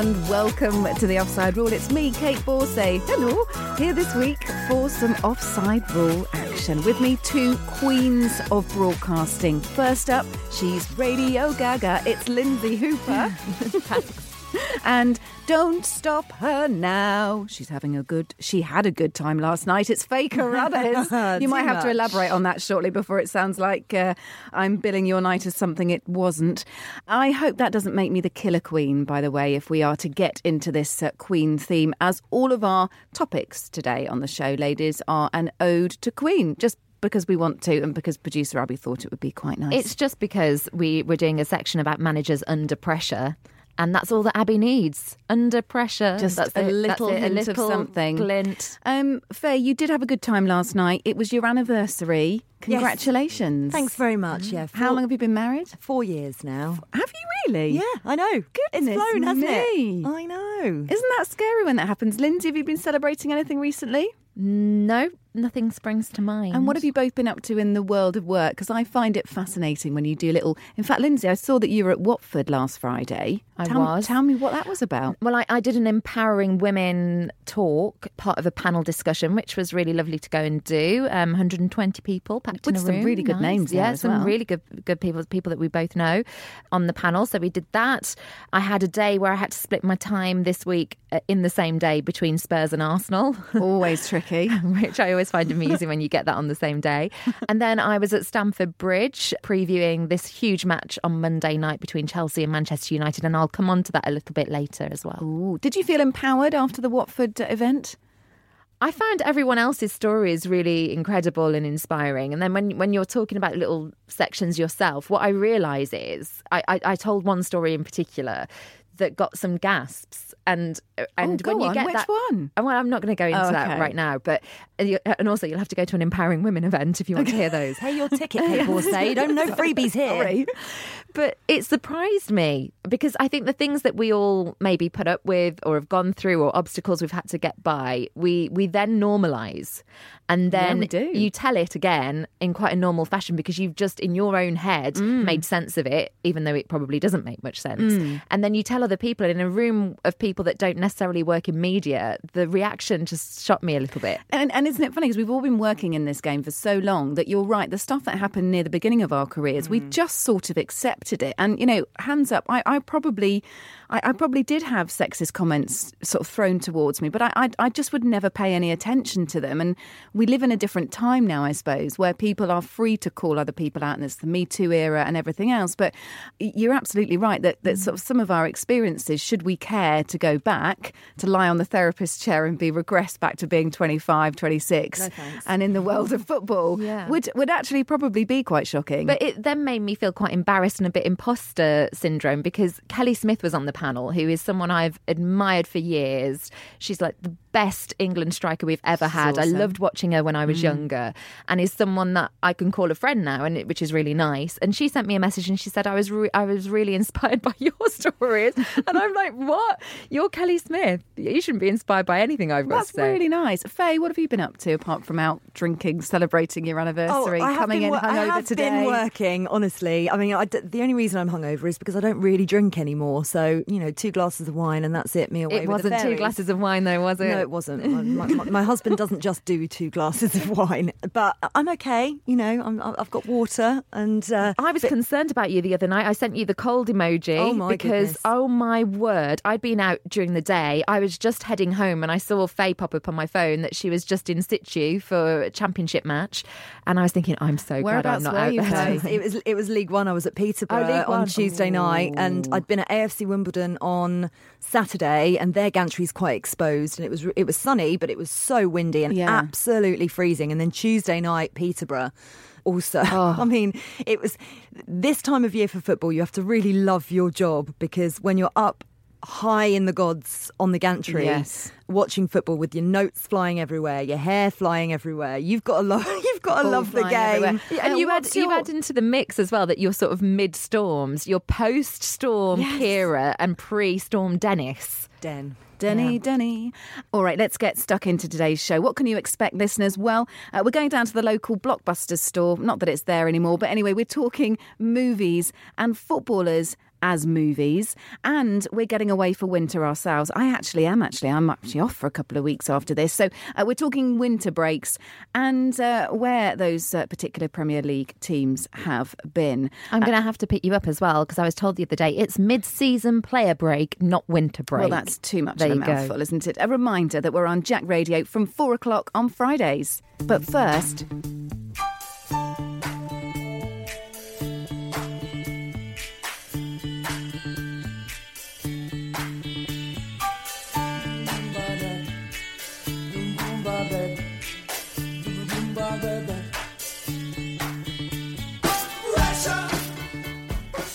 And welcome to the Offside Rule. It's me, Kait Borsay. Hello. Here this week for some Offside Rule action. With me, two queens of broadcasting. First up, she's Radio Gaga. It's Lindsay Hooper. and don't stop her now. She's having a good. She had a good time last night. It's Faye Carruthers. you might have to elaborate on that shortly before it sounds like uh, I'm billing your night as something it wasn't. I hope that doesn't make me the killer queen. By the way, if we are to get into this uh, queen theme, as all of our topics today on the show, ladies, are an ode to Queen. Just. Because we want to, and because producer Abby thought it would be quite nice. It's just because we were doing a section about managers under pressure. And that's all that Abby needs. Under pressure. Just that's a it, little that's hint a of something. Glint. Um, Faye, you did have a good time last night. It was your anniversary. Congratulations. Thanks very much. Yeah. How long have you been married? Four years now. Have you really? Yeah, I know. Goodness it's flown, hasn't me. it? I know. Isn't that scary when that happens? Lindsay, have you been celebrating anything recently? No, nothing springs to mind. And what have you both been up to in the world of work? Because I find it fascinating when you do little. In fact, Lindsay, I saw that you were at Watford last Friday. I tell, was. Tell me what that was about. Well, I, I did an empowering women talk, part of a panel discussion, which was really lovely to go and do. Um, 120 people packed With in a some room. really good Nice. names Yeah, some well. really good good people, people that we both know on the panel. So we did that. I had a day where I had to split my time this week uh, in the same day between Spurs and Arsenal. Always tricky. which I always find amusing when you get that on the same day. And then I was at Stamford Bridge previewing this huge match on Monday night between Chelsea and Manchester United, and I'll come on to that a little bit later as well. Ooh, did you feel empowered after the Watford event? I found everyone else's stories really incredible and inspiring. And then when when you're talking about little sections yourself, what I realise is I, I, I told one story in particular that got some gasps. And oh, and Oh, when you on. get Which that, one? Well, I'm not going to go into Oh, that right now, but uh, and also you'll have to go to an empowering women event if you want to hear those. Pay your ticket, Kait Borsay. Don't no freebies here. But it surprised me because I think the things that we all maybe put up with or have gone through or obstacles we've had to get by, we we then normalize. And then do. you tell it again in quite a normal fashion because you've just in your own head Mm. made sense of it, even though it probably doesn't make much sense. And then you tell other people in a room of people that don't necessarily work in media, the reaction just shocked me a little bit. And, and isn't it funny because we've all been working in this game for so long that you're right. The stuff that happened near the beginning of our careers, we just sort of accepted it. And you know, hands up, I, I probably, I, I probably did have sexist comments sort of thrown towards me, but I, I, I just would never pay any attention to them. And we live in a different time now, I suppose, where people are free to call other people out, and it's the Me Too era and everything else. But you're absolutely right that that sort of some of our experiences, should we care to go back to lie on the therapist's chair and be regressed back to being 25, 26, and in the world of football, Yeah. would would actually probably be quite shocking. But it then made me feel quite embarrassed and a bit imposter syndrome because Kelly Smith was on the panel, who is someone I've admired for years. She's like the best England striker we've ever had. awesome. I loved watching her when I was Mm. younger, and is someone that I can call a friend now, and it, which is really nice. And she sent me a message, and she said I was re- I was really inspired by your stories, and I'm like, what? You're Kelly Smith. You shouldn't be inspired by anything I've got That's to say. really nice. Faye, what have you been up to apart from out drinking, celebrating your anniversary, Oh, I have coming been in wo- I have today? been working, honestly. I mean, I d the only reason I'm hungover is because I don't really drink anymore. So, you know, two glasses of wine and that's it, me away It with the wasn't two glasses of wine, though, was it? No, it wasn't. My, my, my husband doesn't just do two glasses of wine, but I'm okay. You know, I'm, I've got water and. Uh, I was concerned about you the other night. I sent you the cold emoji Oh, my because, goodness. oh my word, I'd been out during the day. I was just heading home and I saw Faye pop up on my phone that she was just in situ for a championship match. And I was thinking, I'm so glad I'm Whereabouts not out there. It was it was League One. I was at Peterborough Oh, League on One. Tuesday night, and I'd been at AFC Wimbledon on Saturday, and their gantry's quite exposed, and it was it was sunny, but it was so windy and Yeah. absolutely freezing. And then Tuesday night, Peterborough. Also, Oh. I mean, it was this time of year for football. You have to really love your job because when you're up high in the gods on the gantry, Yes. watching football with your notes flying everywhere, your hair flying everywhere, you've got to love. You've got to Ball love the game. everywhere. And Uh, you add, what's you add into the mix as well that you're sort of mid storms, you're post storm Ciara and pre storm Dennis. Den. Denny, Denny. All right, let's get stuck into today's show. What can you expect, listeners? Well, uh, we're going down to the local Blockbuster store. Not that it's there anymore, but anyway, we're talking movies and footballers as movies and we're getting away for winter ourselves i actually am actually i'm actually off for a couple of weeks after this so uh, we're talking winter breaks and uh, where those uh, particular premier league teams have been I'm going to have to pick you up as well because I was told the other day it's mid season player break, not winter break. Well, that's too much There of a you go. mouthful, isn't it? A reminder that we're on Jack Radio from four o'clock on Fridays. But first,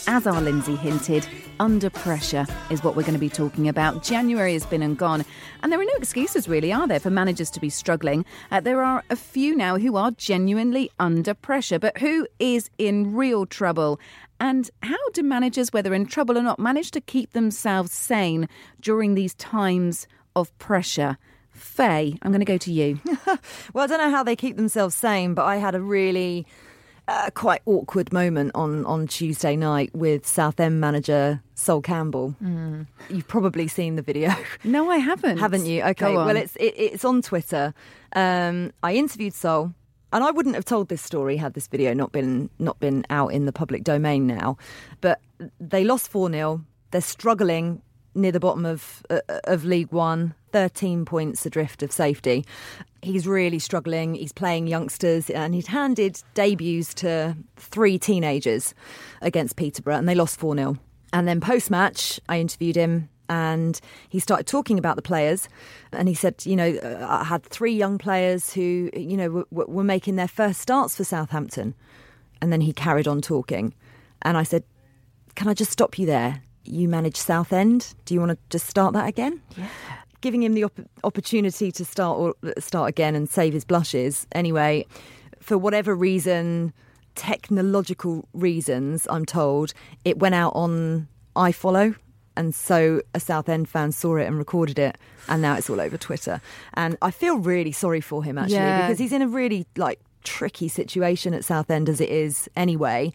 as our Lindsay hinted, under pressure is what we're going to be talking about. January has been and gone, and there are no excuses, really, are there, for managers to be struggling? Uh, there are a few now who are genuinely under pressure, but who is in real trouble? And how do managers, whether in trouble or not, manage to keep themselves sane during these times of pressure? Faye, I'm going to go to you. Well, I don't know how they keep themselves sane, but I had a really uh, quite awkward moment on, on Tuesday night with Southend manager Sol Campbell. You've probably seen the video. No, I haven't. Haven't you? Okay. Well, it's it, it's on Twitter. Um, I interviewed Sol, and I wouldn't have told this story had this video not been not been out in the public domain now. But they lost four 0 They're struggling near the bottom of uh, of League One. Thirteen points adrift of safety. He's really struggling. He's playing youngsters, and he'd handed debuts to three teenagers against Peterborough, and they lost four 0 And then post match, I interviewed him and he started talking about the players and he said you know i had three young players who you know were making their first starts for southampton and then he carried on talking and i said can i just stop you there you manage southend do you want to just start that again yeah giving him the op- opportunity to start or start again and save his blushes anyway for whatever reason technological reasons i'm told it went out on ifollow and so a Southend fan saw it and recorded it, and now it's all over Twitter. And I feel really sorry for him actually Yeah. because he's in a really like tricky situation at Southend as it is anyway.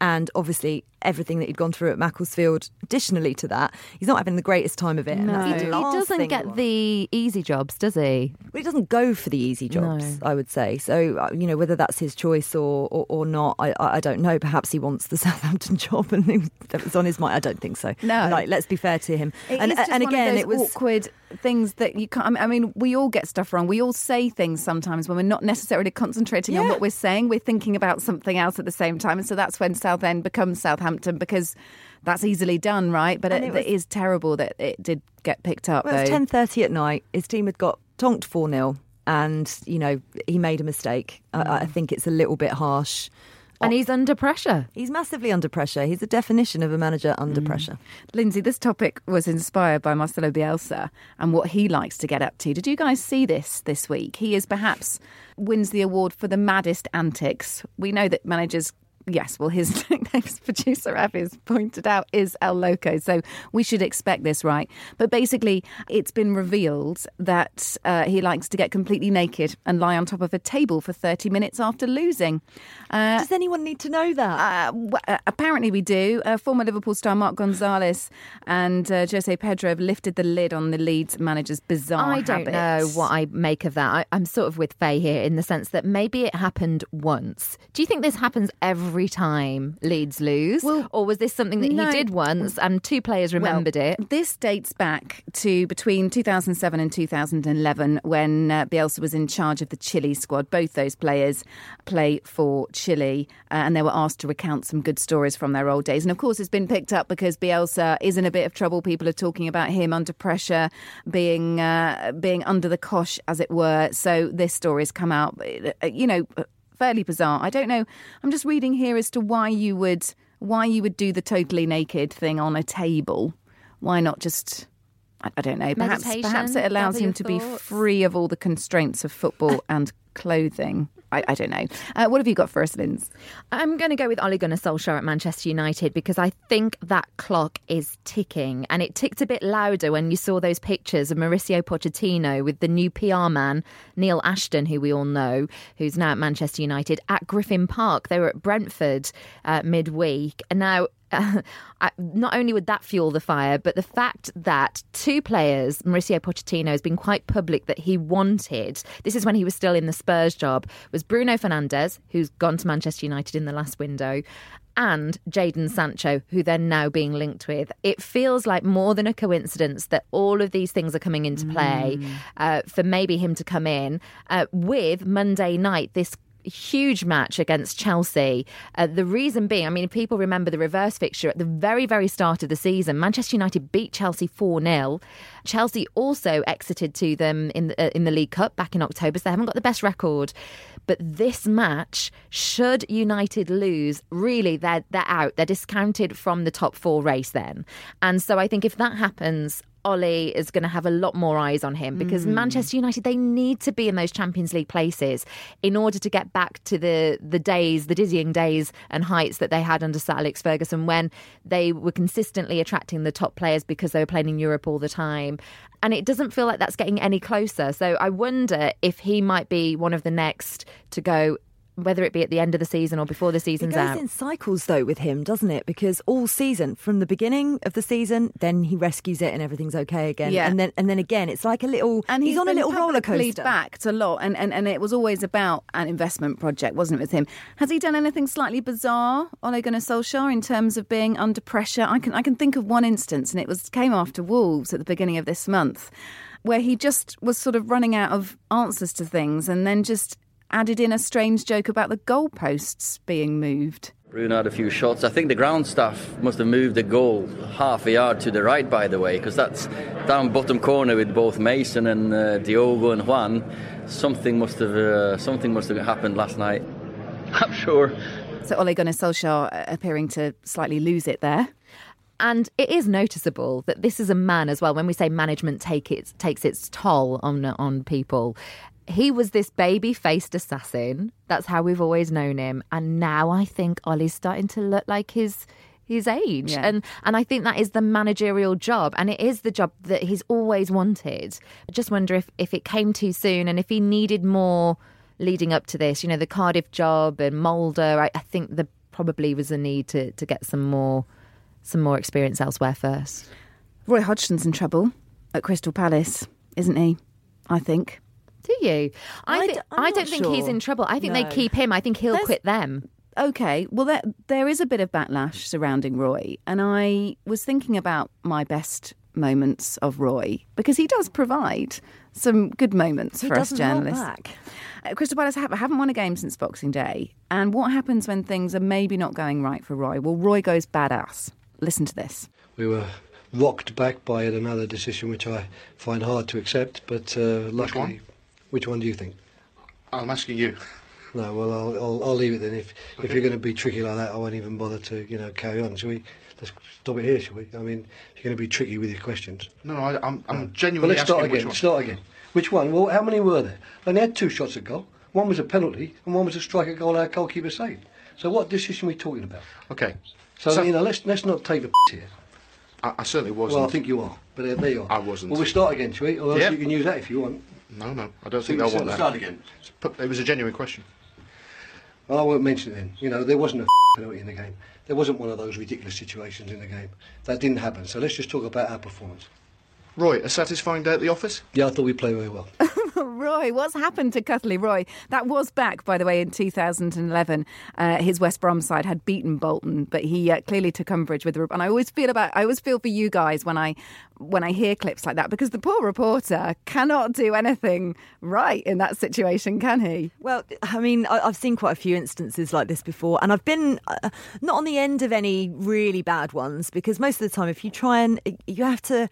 And obviously, everything that he'd gone through at Macclesfield, additionally to that, he's not having the greatest time of it. That's He, d- he doesn't get the easy jobs, does he? well, he doesn't go for the easy jobs, I would say. So, uh, you know, whether that's his choice or, or, or not, I, I don't know. Perhaps he wants the Southampton job and that was on his mind. I don't think so. No. Like, let's be fair to him. It and and again, it was. awkward things that you can't. I mean- we all get stuff wrong. We all say things sometimes when we're not necessarily concentrating on what we're saying. We're thinking about something else at the same time, and so that's when Southend becomes Southampton because that's easily done, right? But it, it was- it is terrible that it did get picked up. Well, it was ten thirty at night. His team had got tonked four 0 and you know he made a mistake. I, I mm. think it's a little bit harsh And he's under pressure. He's massively under pressure. He's the definition of a manager under mm. pressure. Lindsay, this topic was inspired by Marcelo Bielsa and what he likes to get up to. Did you guys see this this week? He is perhaps wins the award for the maddest antics. We know that managers yes, well, his next producer, Avi, has pointed out, is El Loco. So we should expect this, right? But basically, it's been revealed that uh, he likes to get completely naked and lie on top of a table for 30 minutes after losing. Uh, Does anyone need to know that? Uh, w- uh, apparently, we do. Uh, former Liverpool star Mark Gonzalez and uh, Jose Pedro have lifted the lid on the Leeds manager's bizarre I don't habits. know what I make of that. I, I'm sort of with Faye here in the sense that maybe it happened once. Do you think this happens every time Leeds lose? Well, or was this something that no. he did once and two players remembered well, it? This dates back to between 2007 and 2011 when uh, Bielsa was in charge of the Chile squad. Both those players play for Chile uh, and they were asked to recount some good stories from their old days. And of course, it's been picked up because Bielsa is in a bit of trouble. People are talking about him under pressure, being uh, being under the cosh, as it were. So this story's come out. uh, You know, fairly bizarre. I don't know. I'm just reading here as to why you would why you would do the totally naked thing on a table. Why not just? I, don't know. Perhaps Meditation, perhaps it allows him to be free of all the constraints of football and clothing. I, I don't know. Uh, what have you got for us, Linz? I'm going to go with Ole Gunnar Solskjaer at Manchester United because I think that clock is ticking. And it ticked a bit louder when you saw those pictures of Mauricio Pochettino with the new PR man, Neil Ashton, who we all know, who's now at Manchester United, at Griffin Park. They were at Brentford uh, midweek. And now uh, not only would that fuel the fire, but the fact that two players, Mauricio Pochettino, has been quite public that he wanted. This is when he was still in the Spurs job. Was Bruno Fernandes, who's gone to Manchester United in the last window. And Jadon Sancho, who they're now being linked with. It feels like more than a coincidence that all of these things are coming into play uh, for maybe him to come in uh, with Monday night, this huge match against Chelsea. Uh, the reason being, I mean, if people remember the reverse fixture at the very, very start of the season, Manchester United beat Chelsea 4 0. Chelsea also exited to them in the, uh, in the League Cup back in October, so they haven't got the best record. But this match, should United lose, really, they're, they're out. They're discounted from the top four race then. And so I think if that happens, Ollie is going to have a lot more eyes on him because mm. Manchester United they need to be in those Champions League places in order to get back to the the days, the dizzying days and heights that they had under Sir Alex Ferguson when they were consistently attracting the top players because they were playing in Europe all the time. And it doesn't feel like that's getting any closer. So I wonder if he might be one of the next to go whether it be at the end of the season or before the It season's goes out. in cycles though with him, doesn't it? Because all season, from the beginning of the season, then he rescues it and everything's okay again. Yeah. And then and then again, it's like a little And he's, on a little roller coaster. backed a lot, and, and, and it was always about an investment project, wasn't it, with him? Has he done anything slightly bizarre, Ole Gunnar Solskjaer, in terms of being under pressure? I can I can think of one instance, and it was came after Wolves at the beginning of this month, where he just was sort of running out of answers to things, and then just added in a strange joke about the goalposts being moved. Bruno had a few shots. I think the ground staff must have moved the goal half a yard to the right, by the way, because that's down bottom corner with both Mason and uh, Diogo and Juan. Something must have uh, something must have happened last night. I'm sure. So Ole Gunnar Solskjaer uh, appearing to slightly lose it there. And it is noticeable that this is a man as well. When we say management take its, takes its toll on on people, he was this baby faced assassin. That's how we've always known him. And now I think Ollie's starting to look like his his age. Yeah. And and I think that is the managerial job and it is the job that he's always wanted. I just wonder if, if it came too soon and if he needed more leading up to this. You know, the Cardiff job and Molde, I, I think there probably was a need to, to get some more some more experience elsewhere first. Roy Hodgson's in trouble at Crystal Palace, isn't he? I think. Do you? I, I thi- d- I'm I don't think he's in trouble. I think No. they keep him. I think he'll There's- quit them. Okay, well, there, there is a bit of backlash surrounding Roy, and I was thinking about my best moments of Roy because he does provide some good moments He for us doesn't hold journalists. back. Uh, Crystal Palace have, haven't won a game since Boxing Day, and what happens when things are maybe not going right for Roy? Well, Roy goes badass. Listen to this. We were rocked back by yet another decision which I find hard to accept, but uh, luckily. Which one do you think? I'm asking you. No, well, I'll, I'll, I'll leave it then. If if you're going to be tricky like that, I won't even bother to you know carry on. Shall we? Let's stop it here, shall we? I mean, you're going to be tricky with your questions. No, no, I, I'm, I'm No. genuinely Well, let's start again. Start again. Which one? Well, how many were there? They only had two shots at goal. One was a penalty, and one was a striker goal our goalkeeper saved. So what decision are we talking about? Okay. So, So- you know, let's let's not take the here. I, I certainly wasn't. Well, I think you are, but uh, there you are. I wasn't. Well, we start again, shall we? Or else Yeah. you can use that if you want. No, no, I don't think they'll want that. start again. But It was a genuine question. Well, I won't mention it then. You know, there wasn't a penalty in the game. There wasn't one of those ridiculous situations in the game. That didn't happen. So let's just talk about our performance. Roy, a satisfying day at the office? Yeah, I thought we played very well. Roy, what's happened to Cuddly Roy? That was back, by the way, in 2011. Uh, his West Brom side had beaten Bolton, but he uh, clearly took umbrage with the. And I always feel about, I always feel for you guys when I when I hear clips like that because the poor reporter cannot do anything right in that situation, can he? Well, I mean, I've seen quite a few instances like this before, and I've been uh, not on the end of any really bad ones because most of the time, if you try and you have to.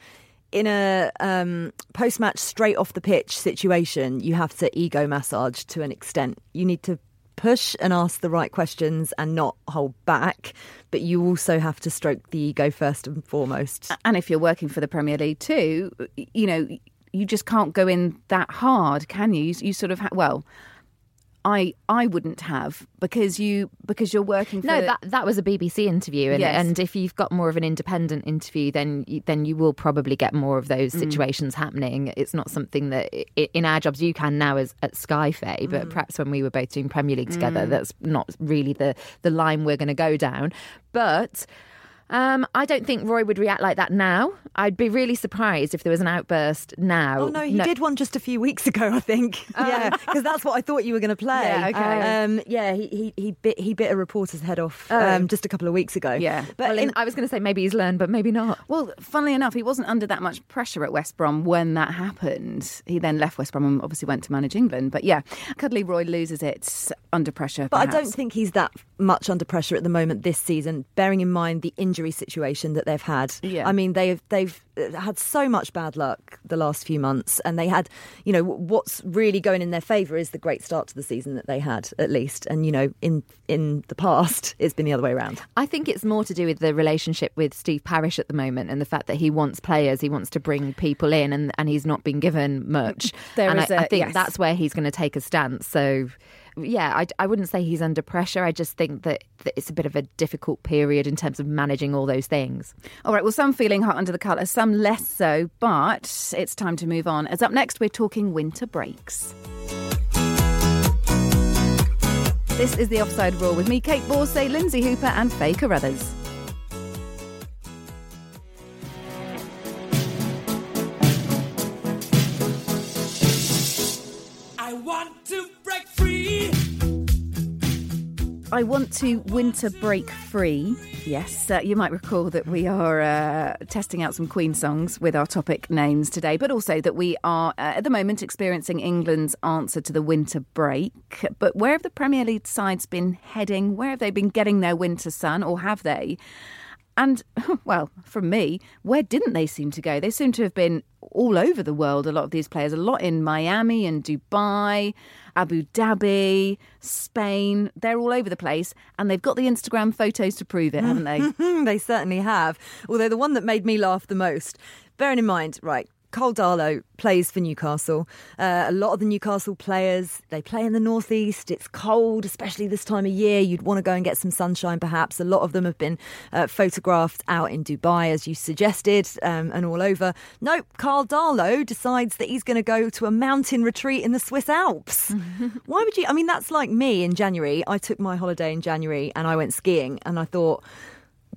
In a um, post match straight off the pitch situation, you have to ego massage to an extent. You need to push and ask the right questions and not hold back, but you also have to stroke the ego first and foremost. And if you're working for the Premier League too, you know, you just can't go in that hard, can you? You, sort of ha- well. I I wouldn't have because you because you're working for No, that that was a BBC interview, and, Yes. and if you've got more of an independent interview, then you, then you will probably get more of those Mm. situations happening. It's not something that in our jobs you can now as at Sky Faye, but Mm. perhaps when we were both doing Premier League together, Mm. that's not really the the line we're going to go down. But. Um, I don't think Roy would react like that now. I'd be really surprised if there was an outburst now. Oh no, he did one just a few weeks ago, I think. yeah, because that's what I thought you were going to play. Yeah, okay. Um, yeah, he, he he bit he bit a reporter's head off Oh. um, just a couple of weeks ago. Yeah. but well, in, I was going to say maybe he's learned, but maybe not. Well, funnily enough, he wasn't under that much pressure at West Brom when that happened. He then left West Brom and obviously went to manage England. But yeah, Cuddly Roy loses it under pressure. but I don't think he's that much under pressure at the moment this season, bearing in mind the injury situation that they've had. Yeah. I mean they've they've uh, had so much bad luck the last few months, and they had, you know, what's really going in their favour is the great start to the season that they had, at least. And you know, in in the past, it's been the other way around. I think it's more to do with the relationship with Steve Parish at the moment and the fact that he wants players, he wants to bring people in, and, and he's not been given much. There and is I a- I think yes. that's where he's going to take a stance. So, yeah, I, I wouldn't say he's under pressure. I just think that, that it's a bit of a difficult period in terms of managing all those things. All right, well, some feeling hot under the collar, some less so, but it's time to move on. As up next, we're talking winter breaks. This is the Offside Rule with me, Kait Borsay, Lindsay Hooper, and Faye Carruthers. I want to winter break free. Yes, uh, you might recall that we are uh, testing out some Queen songs with our topic names today, but also that we are uh, at the moment experiencing England's answer to the winter break. But where have the Premier League sides been heading? Where have they been getting their winter sun, or have they? And, well, from me, where didn't they seem to go? They seem to have been all over the world, a lot of these players, a lot in Miami and Dubai, Abu Dhabi, Spain. They're all over the place, and they've got the Instagram photos to prove it, haven't they? they certainly have. Although the one that made me laugh the most, bearing in mind, right, Karl Darlow plays for Newcastle. Uh, a lot of the Newcastle players, they play in the northeast. It's cold, especially this time of year. You'd want to go and get some sunshine, perhaps. A lot of them have been uh, photographed out in Dubai, as you suggested, um, and all over. Nope, Karl Darlow decides that he's going to go to a mountain retreat in the Swiss Alps. Why would you? I mean, that's like me in January. I took my holiday in January and I went skiing, and I thought,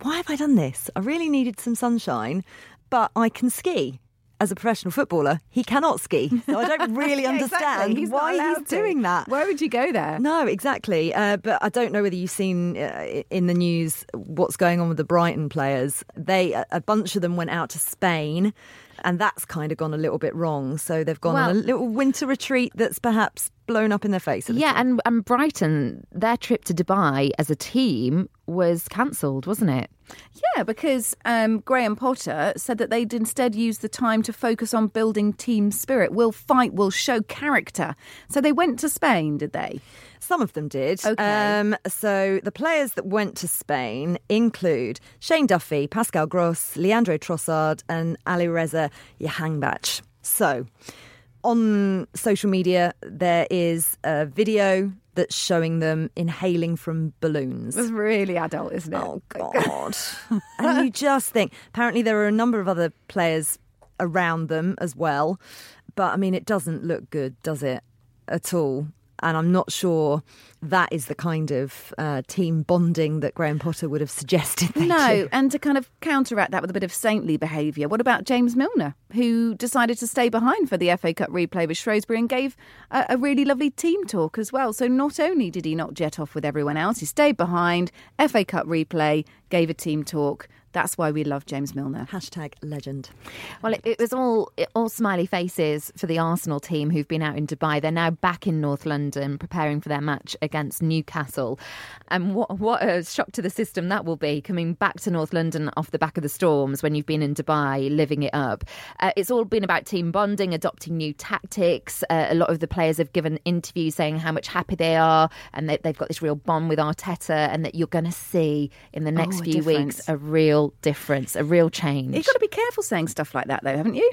why have I done this? I really needed some sunshine, but I can ski. As a professional footballer, he cannot ski. So I don't really Yeah, understand exactly. He's why he's to. doing that. Where would you go there? No, exactly. Uh, but I don't know whether you've seen uh, in the news what's going on with the Brighton players. They a a bunch of them went out to Spain, and that's kind of gone a little bit wrong. So they've gone on a little winter retreat that's perhaps blown up in their face. A little. Yeah, and, and Brighton, their trip to Dubai as a team was cancelled, wasn't it? Yeah, because um, Graham Potter said that they'd instead use the time to focus on building team spirit. We'll fight, we'll show character. So they went to Spain, did they? Some of them did. Okay. Um, so the players that went to Spain include Shane Duffy, Pascal Gross, Leandro Trossard, and Ali Reza Yahangbach. So on social media, there is a video that's showing them inhaling from balloons. It's really adult, isn't it? Oh God! and you just think. Apparently, there are a number of other players around them as well, but I mean, it doesn't look good, does it, at all? And I'm not sure that is the kind of uh, team bonding that Graham Potter would have suggested. No, do. and to kind of counteract that with a bit of saintly behaviour, what about James Milner, who decided to stay behind for the FA Cup replay with Shrewsbury and gave a, a really lovely team talk as well? So not only did he not jet off with everyone else, he stayed behind, FA Cup replay, gave a team talk. That's why we love James Milner. Hashtag legend. Well, it, it was all it, all smiley faces for the Arsenal team who've been out in Dubai. They're now back in North London preparing for their match against Newcastle. And what what a shock to the system that will be coming back to North London off the back of the storms when you've been in Dubai living it up. Uh, it's all been about team bonding, adopting new tactics. Uh, a lot of the players have given interviews saying how much happy they are and they, they've got this real bond with Arteta, and that you're going to see in the next Oh, few difference. weeks a real difference, a real change. You've got to be careful saying stuff like that, though, haven't you?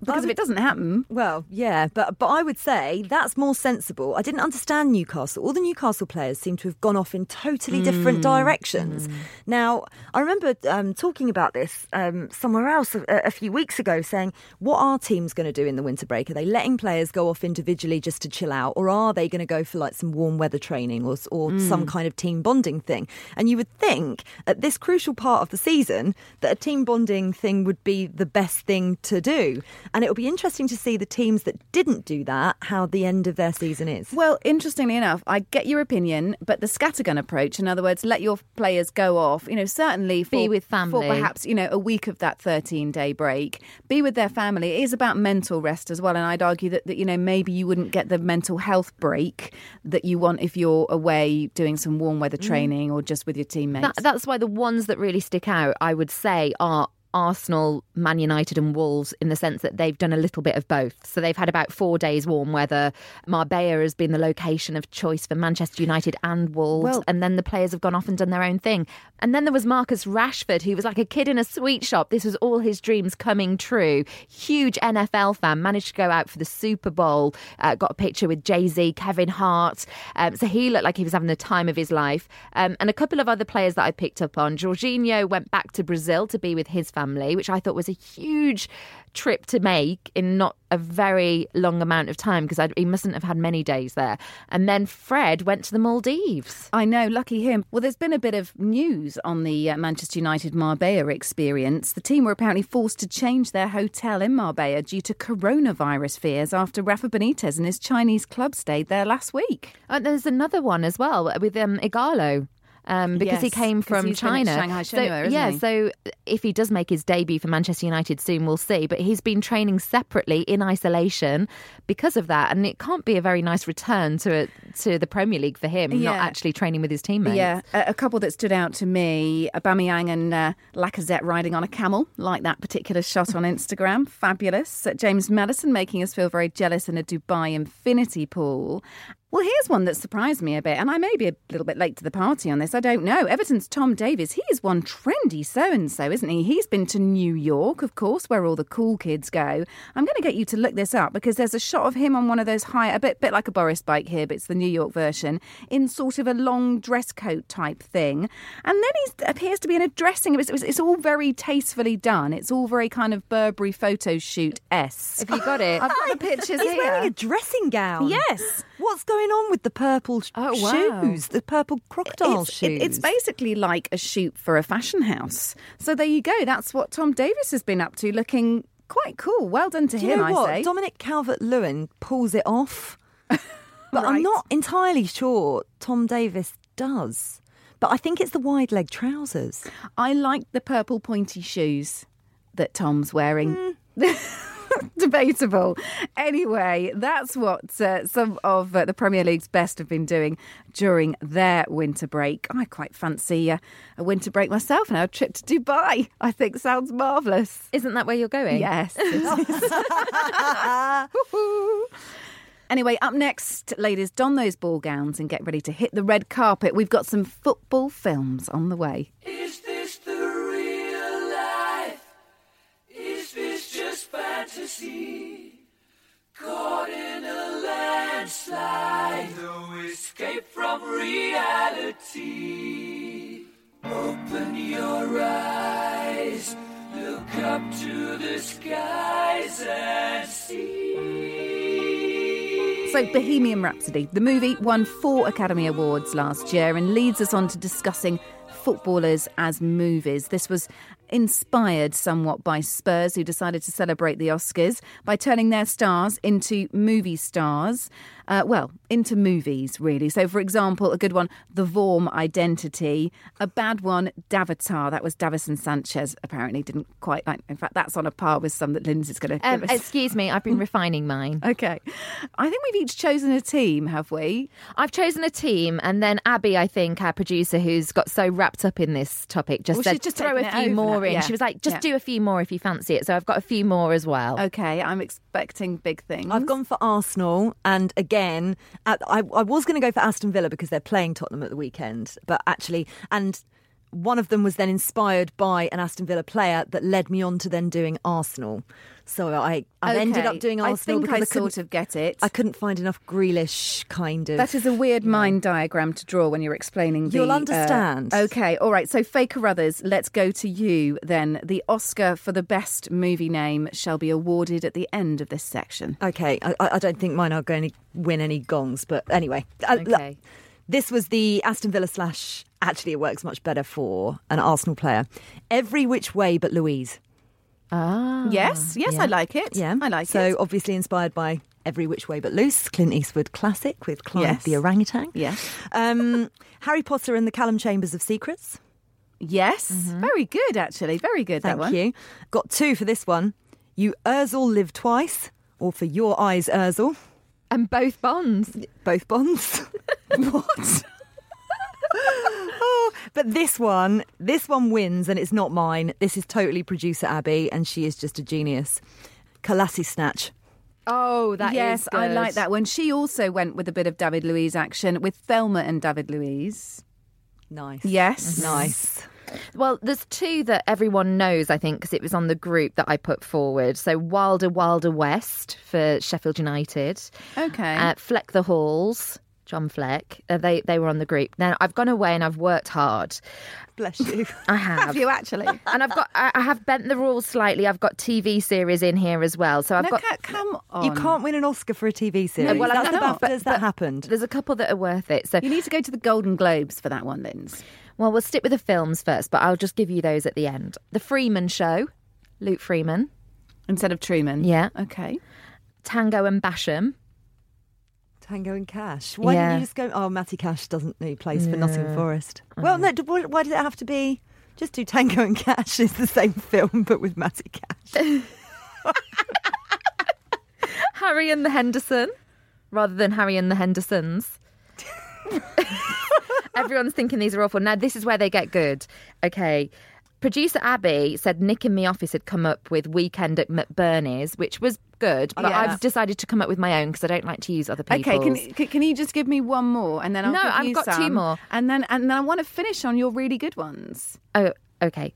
Because if it doesn't happen, Well, yeah, but but I would say that's more sensible. I didn't understand Newcastle. All the Newcastle players seem to have gone off in totally different directions. Now, I remember um, talking about this um, somewhere else a, a few weeks ago, saying, "What are teams going to do in the winter break? Are they letting players go off individually just to chill out, or are they going to go for like some warm weather training or or some kind of team bonding thing?" And you would think at this crucial part of the season that a team bonding thing would be the best thing to do. And it'll be interesting to see the teams that didn't do that, how the end of their season is. Well, interestingly enough, I get your opinion, but the scattergun approach, in other words, let your players go off, you know, certainly for, Be with family. for family. perhaps, you know, a week of that 13 day break, be with their family. It is about mental rest as well. And I'd argue that, that, you know, maybe you wouldn't get the mental health break that you want if you're away doing some warm weather mm. training or just with your teammates. That, that's why the ones that really stick out, I would say, are Arsenal, Man United, and Wolves in the sense that they've done a little bit of both. So they've had about four days warm weather. Marbella has been the location of choice for Manchester United and Wolves. Well- and then the players have gone off and done their own thing. And then there was Marcus Rashford, who was like a kid in a sweet shop. This was all his dreams coming true. Huge NFL fan, managed to go out for the Super Bowl, uh, got a picture with Jay Z, Kevin Hart. Um, so he looked like he was having the time of his life. Um, and a couple of other players that I picked up on. Jorginho went back to Brazil to be with his family, which I thought was a huge trip to make in not a very long amount of time because he mustn't have had many days there. And then Fred went to the Maldives. I know, lucky him. Well, there's been a bit of news on the uh, Manchester United Marbella experience. The team were apparently forced to change their hotel in Marbella due to coronavirus fears after Rafa Benitez and his Chinese club stayed there last week. And there's another one as well with um, Ighalo. Um, because he Yes, came 'cause from he's been at China. Shanghai so, Shenhua, yeah, he? so if he does make his debut for Manchester United soon, we'll see. But he's been training separately in isolation because of that, and it can't be a very nice return to to the Premier League for him, not actually training with his teammates. Yeah, a, a couple that stood out to me: Aubameyang and uh, Lacazette riding on a camel, like that particular shot on Instagram. Fabulous. James Maddison making us feel very jealous in a Dubai infinity pool. Well, here's one that surprised me a bit, and I may be a little bit late to the party on this. I don't know. Everton's Tom Davies, he is one trendy so and so, isn't he? He's been to New York, of course, where all the cool kids go. I'm going to get you to look this up because there's a shot of him on one of those high, a bit, bit like a Boris bike here, but it's the New York version, in sort of a long dress coat type thing. And then he appears to be in a dressing. It's, it's, it's all very tastefully done. It's all very kind of Burberry photo shoot s. Have you got it? I've got the pictures He's here. He's wearing a dressing gown. Yes. What's going on with the purple Oh, wow. shoes? The purple crocodile it's, shoes. it- it's basically like a shoot for a fashion house. So there you go. That's what Tom Davies has been up to, looking quite cool. Well done to Do you him, know what? I say. Dominic Calvert-Lewin pulls it off, but Right. I'm not entirely sure Tom Davies does. But I think it's the wide leg trousers. I like the purple pointy shoes that Tom's wearing. Mm. Debatable. Anyway, that's what uh, some of uh, the Premier League's best have been doing during their winter break. I quite fancy uh, a winter break myself now. A trip to Dubai, I think, sounds marvellous. Isn't that where you're going? Yes. Anyway, up next, ladies, don those ball gowns and get ready to hit the red carpet. We've got some football films on the way. Is this the fantasy? Caught in a landslide, no escape from reality. Open your eyes, look up to the skies and see. So, Bohemian Rhapsody, the movie won four Academy Awards last year and leads us on to discussing footballers as movies. This was inspired somewhat by Spurs, who decided to celebrate the Oscars by turning their stars into movie stars. Uh, well, into movies, really. So, for example, a good one, The Vorm Identity. A bad one, Davatar. That was Davinson Sanchez, apparently. Didn't quite like. In fact, that's on a par with some that Lindsay's going to Um, give us. excuse me, I've been refining mine. Okay. I think we've each chosen a team, have we? I've chosen a team, and then Abby, I think, our producer, who's got so wrapped up in this topic, just Well, said just throw a few more now, in. yeah. She was like, just Yeah. do a few more if you fancy it. So I've got a few more as well. Okay, I'm expecting big things. I've gone for Arsenal, and again, I, I, I was going to go for Aston Villa because they're playing Tottenham at the weekend, but actually, and one of them was then inspired by an Aston Villa player that led me on to then doing Arsenal. So I, I ended Okay, up doing I Arsenal think because I couldn't- sort of get it. I couldn't find enough Grealish kind of. That is a weird mind diagram to draw when you're explaining the. You'll uh, understand. okay, all right. So, Faye Carruthers, let's go to you then. The Oscar for the best movie name shall be awarded at the end of this section. Okay, I, I don't think mine are going to win any gongs, but anyway. Uh, Okay. this was the Aston Villa slash. Actually, it works much better for an Arsenal player. Every which way but Luiz. Ah. Yes, yes, I like it. Yeah, I like so it. So obviously inspired by Every Which Way But Loose, Clint Eastwood classic with Clive Yes. the orangutan. Yes. Um, Harry Potter and the Calum Chambers of Secrets. Yes, very good, actually. Very good, Thank that one. you. Got two for this one. You Özil live twice, or for your eyes Özil. And both bonds. Both bonds. what? but this one, this one wins, and it's not mine. This is totally producer Abby, and she is just a genius. Kalassi Snatch. Oh, that yes, I good. like that one. She also went with a bit of David Luiz action with Thelma and David Luiz. Nice. Yes. Nice. Well, there's two that everyone knows, I think, because it was on the group that I put forward. So Wilder, Wilder West for Sheffield United. Okay. Uh, Fleck the Halls, John Fleck. Uh, they they were on the group. Now I've gone away and I've worked hard. Bless you. I have. Have you actually? And I've got I I have bent the rules slightly. I've got TV series in here as well. So I've no, got ca- come on. You can't win an Oscar for a TV series. Uh, well, I That's know, the but- that but- happened. there's a couple that are worth it. So You need to go to the Golden Globes for that one, Linz. well, we'll stick with the films first, but I'll just give you those at the end. The Freeman Show, Luke Freeman. Instead of Truman. Yeah. Okay. Tango and Basham. Tango and Cash. Why Yeah. didn't you just go? Oh, Matty Cash doesn't. He plays for Nottingham Forest. Oh, well, no. Why why did it have to be? Just do Tango and Cash. It's the same film, but with Matty Cash. Harry and the Henderson, rather than Harry and the Hendersons. Everyone's thinking these are awful. Now, this is where they get good. Okay. Producer Abby said Nick in the office had come up with Weekend at McBurnie's, which was good, but Yeah. I've decided to come up with my own because I don't like to use other people's. Okay, can, can can you just give me one more and then I'll No, I've got two more. and then and then I want to finish on your really good ones. Oh, okay.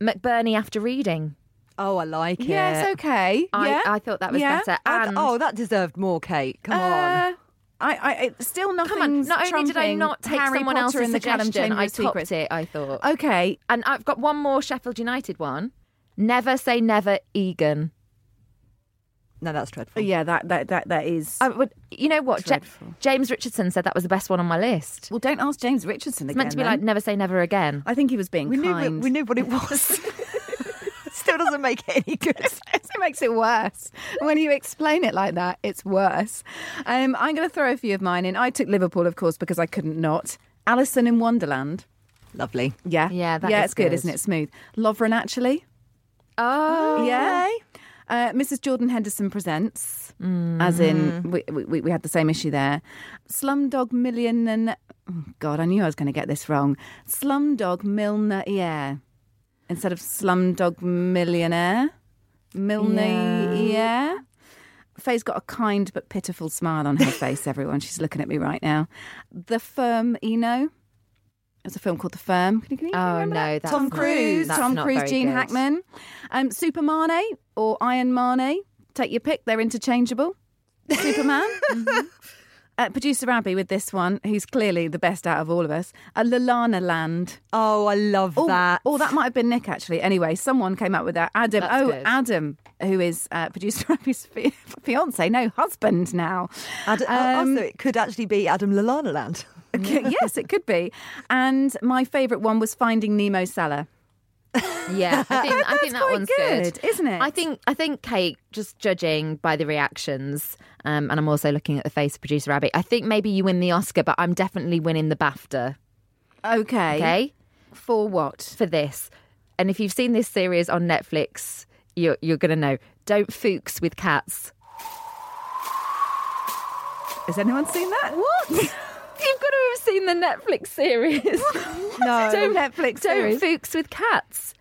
McBurney after reading. Oh, I like it. Yes, okay. I, yeah. I thought that was Yeah. better. And oh, that deserved more, Kate. Come on. Uh, I, I, still nothing. Come on! Not only did I not take Harry someone Potter else's and the Callum suggestion, I of topped it. I thought. Okay, And I've got one more Sheffield United one. Never say never, Egan. No, that's dreadful. yeah, that that that that is. I would, you know what? Ja- James Richardson said that was the best one on my list. well, don't ask James Richardson It's again. meant to be then. like never say never again. I think he was being we knew. kind. We knew what it was. Still doesn't make it any good. sense. it makes it worse. When you explain it like that, it's worse. Um, I'm going to throw a few of mine in. I took Liverpool, of course, because I couldn't not. Alisson in Wonderland. Lovely. Yeah. Yeah, that yeah, is it's good, good. isn't it? Smooth. Lovren, actually. Oh, Yeah. Uh, Mrs. Jordan Henderson presents, as in we, we, we had the same issue there. Slumdog Millionaire. Oh God, I knew I was going to get this wrong. Slumdog Millionaire instead of Slumdog Millionaire. Milne, yeah. Faye's got a kind but pitiful smile on her face, everyone. She's looking at me right now. The Firm Eno. There's a film called The Firm. Can you, can you Oh, no, that? Tom Cruise, that's Tom Cruise, Gene good. Hackman. Um, Super Mané or Iron Mané. Take your pick. They're interchangeable. Superman. Uh, producer Abby with this one, who's clearly the best out of all of us. A Lalana Land. Oh, I love oh, that. Oh, that might have been Nick actually. Anyway, someone came up with that. Adam. That's oh, good. Adam, who is uh, producer Abby's fi- fiance, no husband now. Ad- Um, also, it could actually be Adam Lalana Land. yes, it could be. And my favourite one was Finding Nemo Cellar. Yeah, I think I think that one's good, isn't it? I think I think Kait, just judging by the reactions, um, and I'm also looking at the face of producer Abby. I think maybe you win the Oscar, but I'm definitely winning the BAFTA. Okay. Okay, For what? for this. And if you've seen this series on Netflix, you're you're gonna know. Don't Fuchs with cats. Has anyone seen that? What? You've got to have seen the Netflix series. No. don't, Netflix don't series. Fuchs with cats.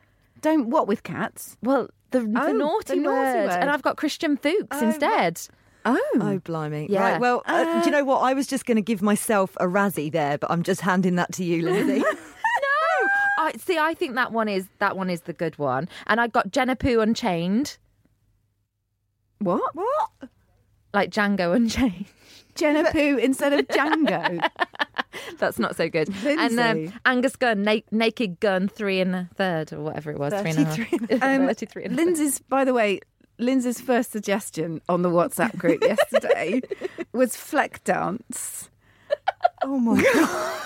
Don't what with cats? Well, the, the Oh, naughty, the naughty word. word. and I've got Christian Fuchs Oh, instead. Oh. Oh, blimey. Yeah. Right, well, uh, do you know what? I was just going to give myself a Razzie there, but I'm just handing that to you, Lynsey. no, I see. I think that one is that one is the good one, and I got Jenna Poo Unchained, What? what? like Django Unchained. Jenna Poo instead of Django. That's not so good. And um, Angus Gunn, na- Naked Gun, three and a third, or whatever it was, three and a half. 33 Um, 33 and. Lynsey's, by the way, Lynsey's first suggestion on the WhatsApp group yesterday was Fleck Dance. Oh, my God.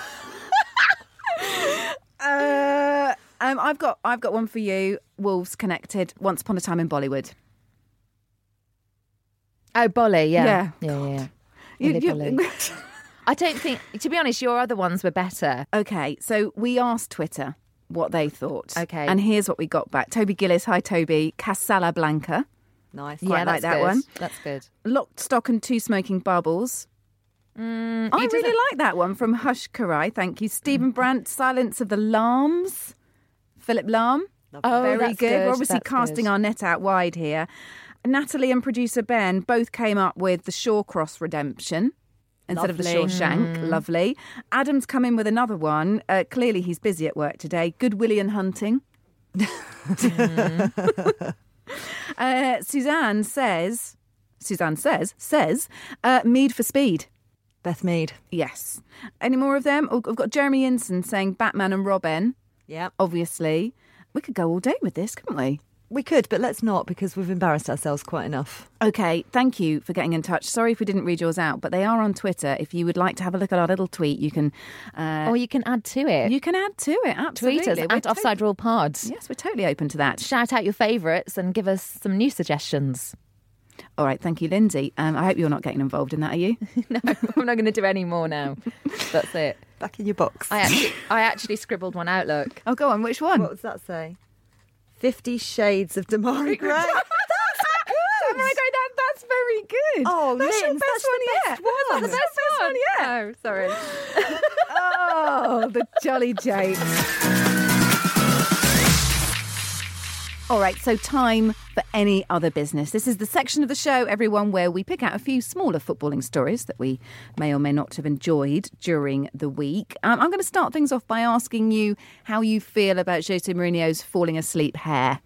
Uh, um, I've got I've got one for you. Wolves connected. Once upon a time in Bollywood. Oh, Bolly, yeah, Yeah. yeah, yeah. yeah. You- you- I don't think, to be honest, your other ones were better. okay, so we asked Twitter what they thought. Okay. and here's what we got back. Toby Gillis, hi Toby. Casala Blanca. Nice. Quite yeah, like that's that good. one. That's good. Locked, Stock and Two Smoking Bubbles. Mm, I really doesn't- like that one from Hush Karai. Thank you. Stephen Brandt, Silence of the Lambs. Philip Lamb. Oh, Very good. good. We're obviously That's casting good. our net out wide here. Natalie and producer Ben both came up with the Shawcross Redemption instead of the Shawshank. Mm. Lovely. Adam's come in with another one. Uh, clearly, he's busy at work today. Good William Hunting. uh, Suzanne says, Suzanne says, says, uh, Mead for Speed. Beth Mead. Yes. Any more of them? I've got Jeremy Inson saying Batman and Robin, Yeah. obviously. We could go all day with this, couldn't we? We could, but let's not because we've embarrassed ourselves quite enough. Okay, thank you for getting in touch. Sorry if we didn't read yours out, but they are on Twitter. If you would like to have a look at our little tweet, you can. Uh, Or you can add to it. you can add to it. Absolutely. Tweet us We're at Offside Rule Pod. Yes, we're totally open to that. Shout out your favourites and give us some new suggestions. All right, thank you, Lynsey. Um, I hope you're not getting involved in that, are you? no, I'm not going to do any more now. That's it. Back in your box. I actually, I actually scribbled one out. Look. Oh, go on. Which one? What does that say? Fifty Shades of Demarai Gray. Oh my god, that, that's very good. Oh, that's your Linz, best that's one the yet. best one. That's the best one yet. Oh, sorry. Oh, the jolly japes. All right, so time for any other business. This is the section of the show, everyone, where we pick out a few smaller footballing stories that we may or may not have enjoyed during the week. Um, I'm going to start things off by asking you how you feel about Jose Mourinho's falling asleep hair.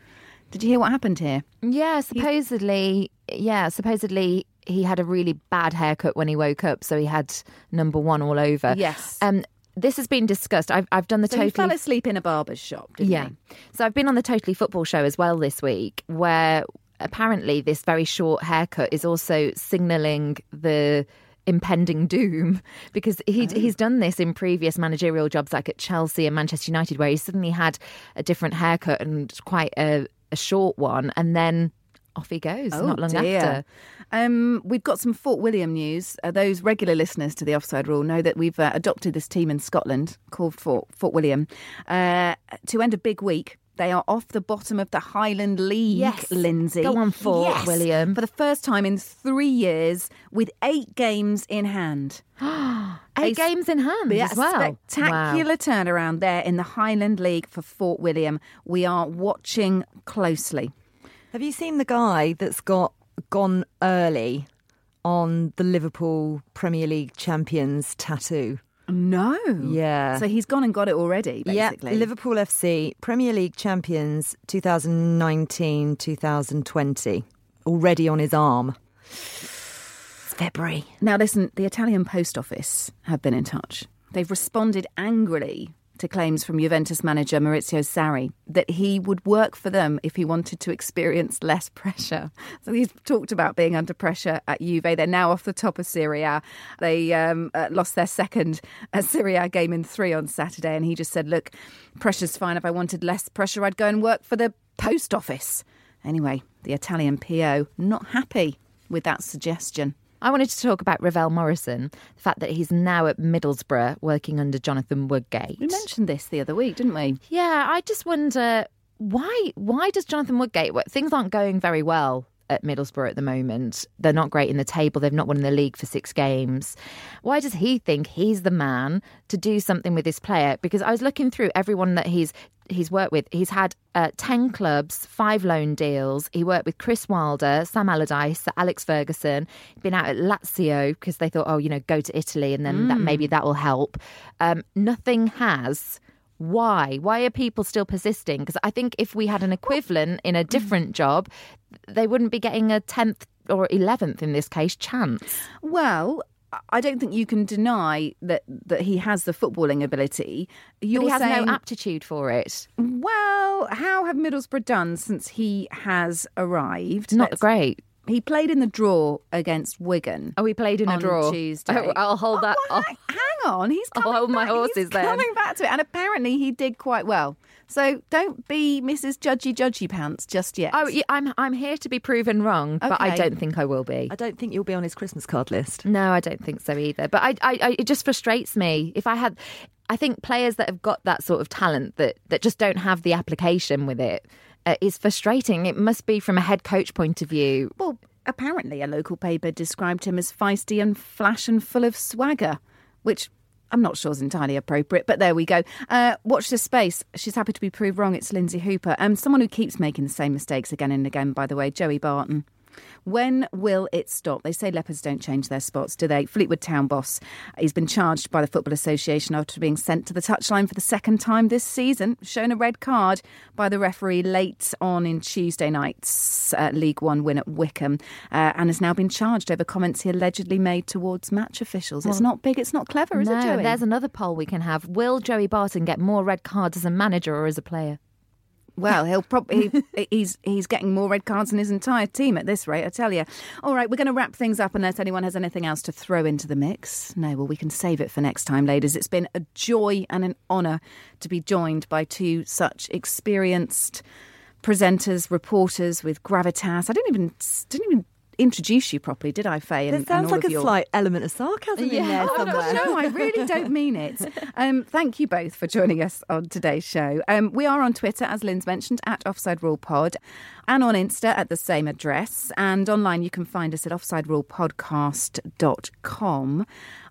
Did you hear what happened here? Yeah, supposedly, yeah, supposedly he had a really bad haircut when he woke up, so he had number one all over. Yes. Um, this has been discussed. I've I've done the So totally fell asleep in a barber's shop, didn't yeah. he? So I've been on the Totally Football show as well this week, where apparently this very short haircut is also signalling the impending doom because he Oh. he's done this in previous managerial jobs like at Chelsea and Manchester United where he suddenly had a different haircut and quite a, a short one and then off he goes oh, not long dear. after. Um, we've got some Fort William news. Uh, those regular listeners to the Offside Rule know that we've uh, adopted this team in Scotland called Fort, Fort William uh, to end a big week. They are off the bottom of the Highland League, Yes. Lynsey. Go on, Fort Yes. William. For the first time in three years, with eight games in hand. Eight A games in hand Yeah, as well. Spectacular Wow. turnaround there in the Highland League for Fort William. We are watching closely. Have you seen the guy that's got gone early on the Liverpool Premier League champions tattoo. No. Yeah. So he's gone and got it already, basically. Yeah, Liverpool FC Premier League champions 2019 2020 already on his arm. It's February. Now, listen, the Italian Post Office have been in touch. They've responded angrily to claims from Juventus manager Maurizio Sarri that he would work for them if he wanted to experience less pressure. So he's talked about being under pressure at Juve. They're now off the top of Serie A. They um, uh, lost their second uh, Serie A game in three on Saturday, and he just said, "Look, pressure's fine. If I wanted less pressure, I'd go and work for the post office." Anyway, the Italian PO not happy with that suggestion. I wanted to talk about Ravel Morrison, the fact that he's now at Middlesbrough working under Jonathan Woodgate. We mentioned this the other week, didn't we? Yeah, I just wonder why why does Jonathan Woodgate things aren't going very well at Middlesbrough at the moment. They're not great in the table. They've not won in the league for six games. Why does he think he's the man to do something with this player? Because I was looking through everyone that he's he's worked with. He's had uh, 10 clubs, five loan deals. He worked with Chris Wilder, Sam Allardyce, Alex Ferguson. Been out at Lazio because they thought, oh, you know, go to Italy and then mm. that maybe that will help. Um, nothing has why? Why are people still persisting? Because I think if we had an equivalent in a different job, they wouldn't be getting a 10th or 11th in this case chance. Well, I don't think you can deny that that he has the footballing ability. You're but he has saying, no aptitude for it. Well, how have Middlesbrough done since he has arrived? Not Let's, great. He played in the draw against Wigan. Oh, he played in a draw Tuesday. Oh, I'll hold oh, that. Well, hang, hang on, he's coming I'll hold back. my horses he's then. Coming back to it, and apparently he did quite well. So don't be Mrs. Judgy Judgy Pants just yet. Oh, I'm I'm here to be proven wrong, okay. but I don't think I will be. I don't think you'll be on his Christmas card list. No, I don't think so either. But I, I, I it just frustrates me. If I had, I think players that have got that sort of talent that that just don't have the application with it uh, is frustrating. It must be from a head coach point of view. Well, apparently a local paper described him as feisty and flash and full of swagger, which I'm not sure is entirely appropriate, but there we go. Uh, watch this space. She's happy to be proved wrong. It's Lynsey Hooper. Um, someone who keeps making the same mistakes again and again, by the way, Joey Barton. When will it stop? They say leopards don't change their spots, do they? Fleetwood Town boss. He's been charged by the Football Association after being sent to the touchline for the second time this season, shown a red card by the referee late on in Tuesday night's uh, League One win at Wycombe, uh, and has now been charged over comments he allegedly made towards match officials. It's not big, it's not clever, is no, it, Joey? There's another poll we can have. Will Joey Barton get more red cards as a manager or as a player? Well, he'll probably he, he's he's getting more red cards than his entire team at this rate. I tell you. All right, we're going to wrap things up unless anyone has anything else to throw into the mix. No, well, we can save it for next time, ladies. It's been a joy and an honour to be joined by two such experienced presenters, reporters with gravitas. I didn't even didn't even introduce you properly, did I, Faye? It sounds like a your... slight element of sarcasm yeah. in there oh, somewhere. No, no, I really don't mean it. Um, thank you both for joining us on today's show. Um, we are on Twitter, as Lynn's mentioned, at Offside Rule Pod, and on Insta at the same address. And online, you can find us at offsiderulepodcast.com.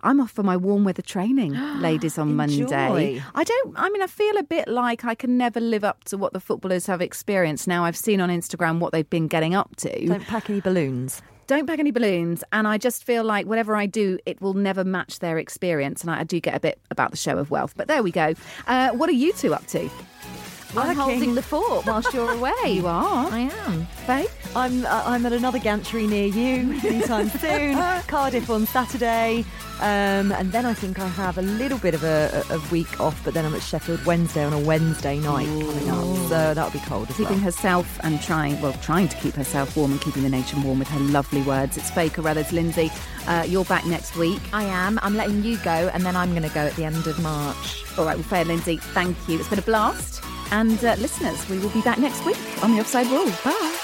I'm off for my warm weather training, ladies, on Monday. I don't, I mean, I feel a bit like I can never live up to what the footballers have experienced. Now, I've seen on Instagram what they've been getting up to. Don't pack any balloons don't pack any balloons. And I just feel like whatever I do, it will never match their experience. And I, I do get a bit about the show of wealth. But there we go. Uh, what are you two up to? I'm holding the fort whilst you're away. you are. I am. Faye? I'm uh, I'm at another gantry near you anytime soon. Cardiff on Saturday, um, and then I think I have a little bit of a, a, week off. But then I'm at Sheffield Wednesday on a Wednesday night Ooh. coming up, so that'll be cold. Keeping well. herself and trying, well, trying to keep herself warm and keeping the nation warm with her lovely words. It's Faye Carruthers, Lynsey. Uh, you're back next week. I am. I'm letting you go, and then I'm going to go at the end of March. All right, well, Faye and Lynsey, thank you. It's been a blast. And uh, listeners, we will be back next week on The Offside Rule. Bye.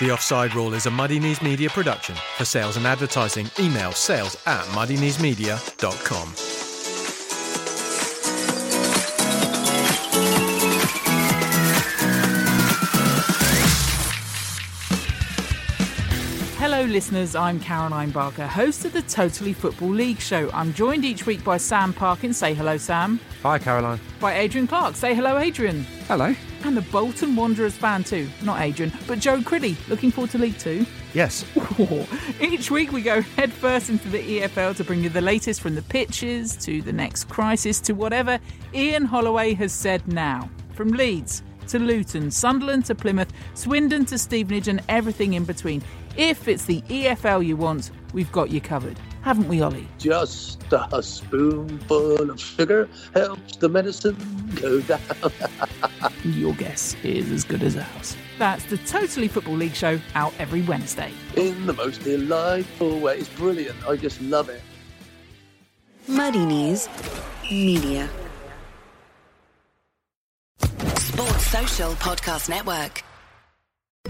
The Offside Rule is a Muddy Knees Media production. For sales and advertising, email sales at muddykneesmedia.com. listeners. I'm Caroline Barker, host of the Totally Football League show. I'm joined each week by Sam Parkin. Say hello, Sam. Hi, Caroline. By Adrian Clarke. Say hello, Adrian. Hello. And the Bolton Wanderers fan, too. Not Adrian, but Joe Criddy. Looking forward to League Two. Yes. Each week we go headfirst into the EFL to bring you the latest from the pitches to the next crisis to whatever Ian Holloway has said now. From Leeds to Luton, Sunderland to Plymouth, Swindon to Stevenage, and everything in between. If it's the EFL you want, we've got you covered. Haven't we, Ollie? Just a spoonful of sugar helps the medicine go down. Your guess is as good as ours. That's the Totally Football League show out every Wednesday. In the most delightful way. It's brilliant. I just love it. Muddy Knees Media. Sports Social Podcast Network.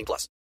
18 plus.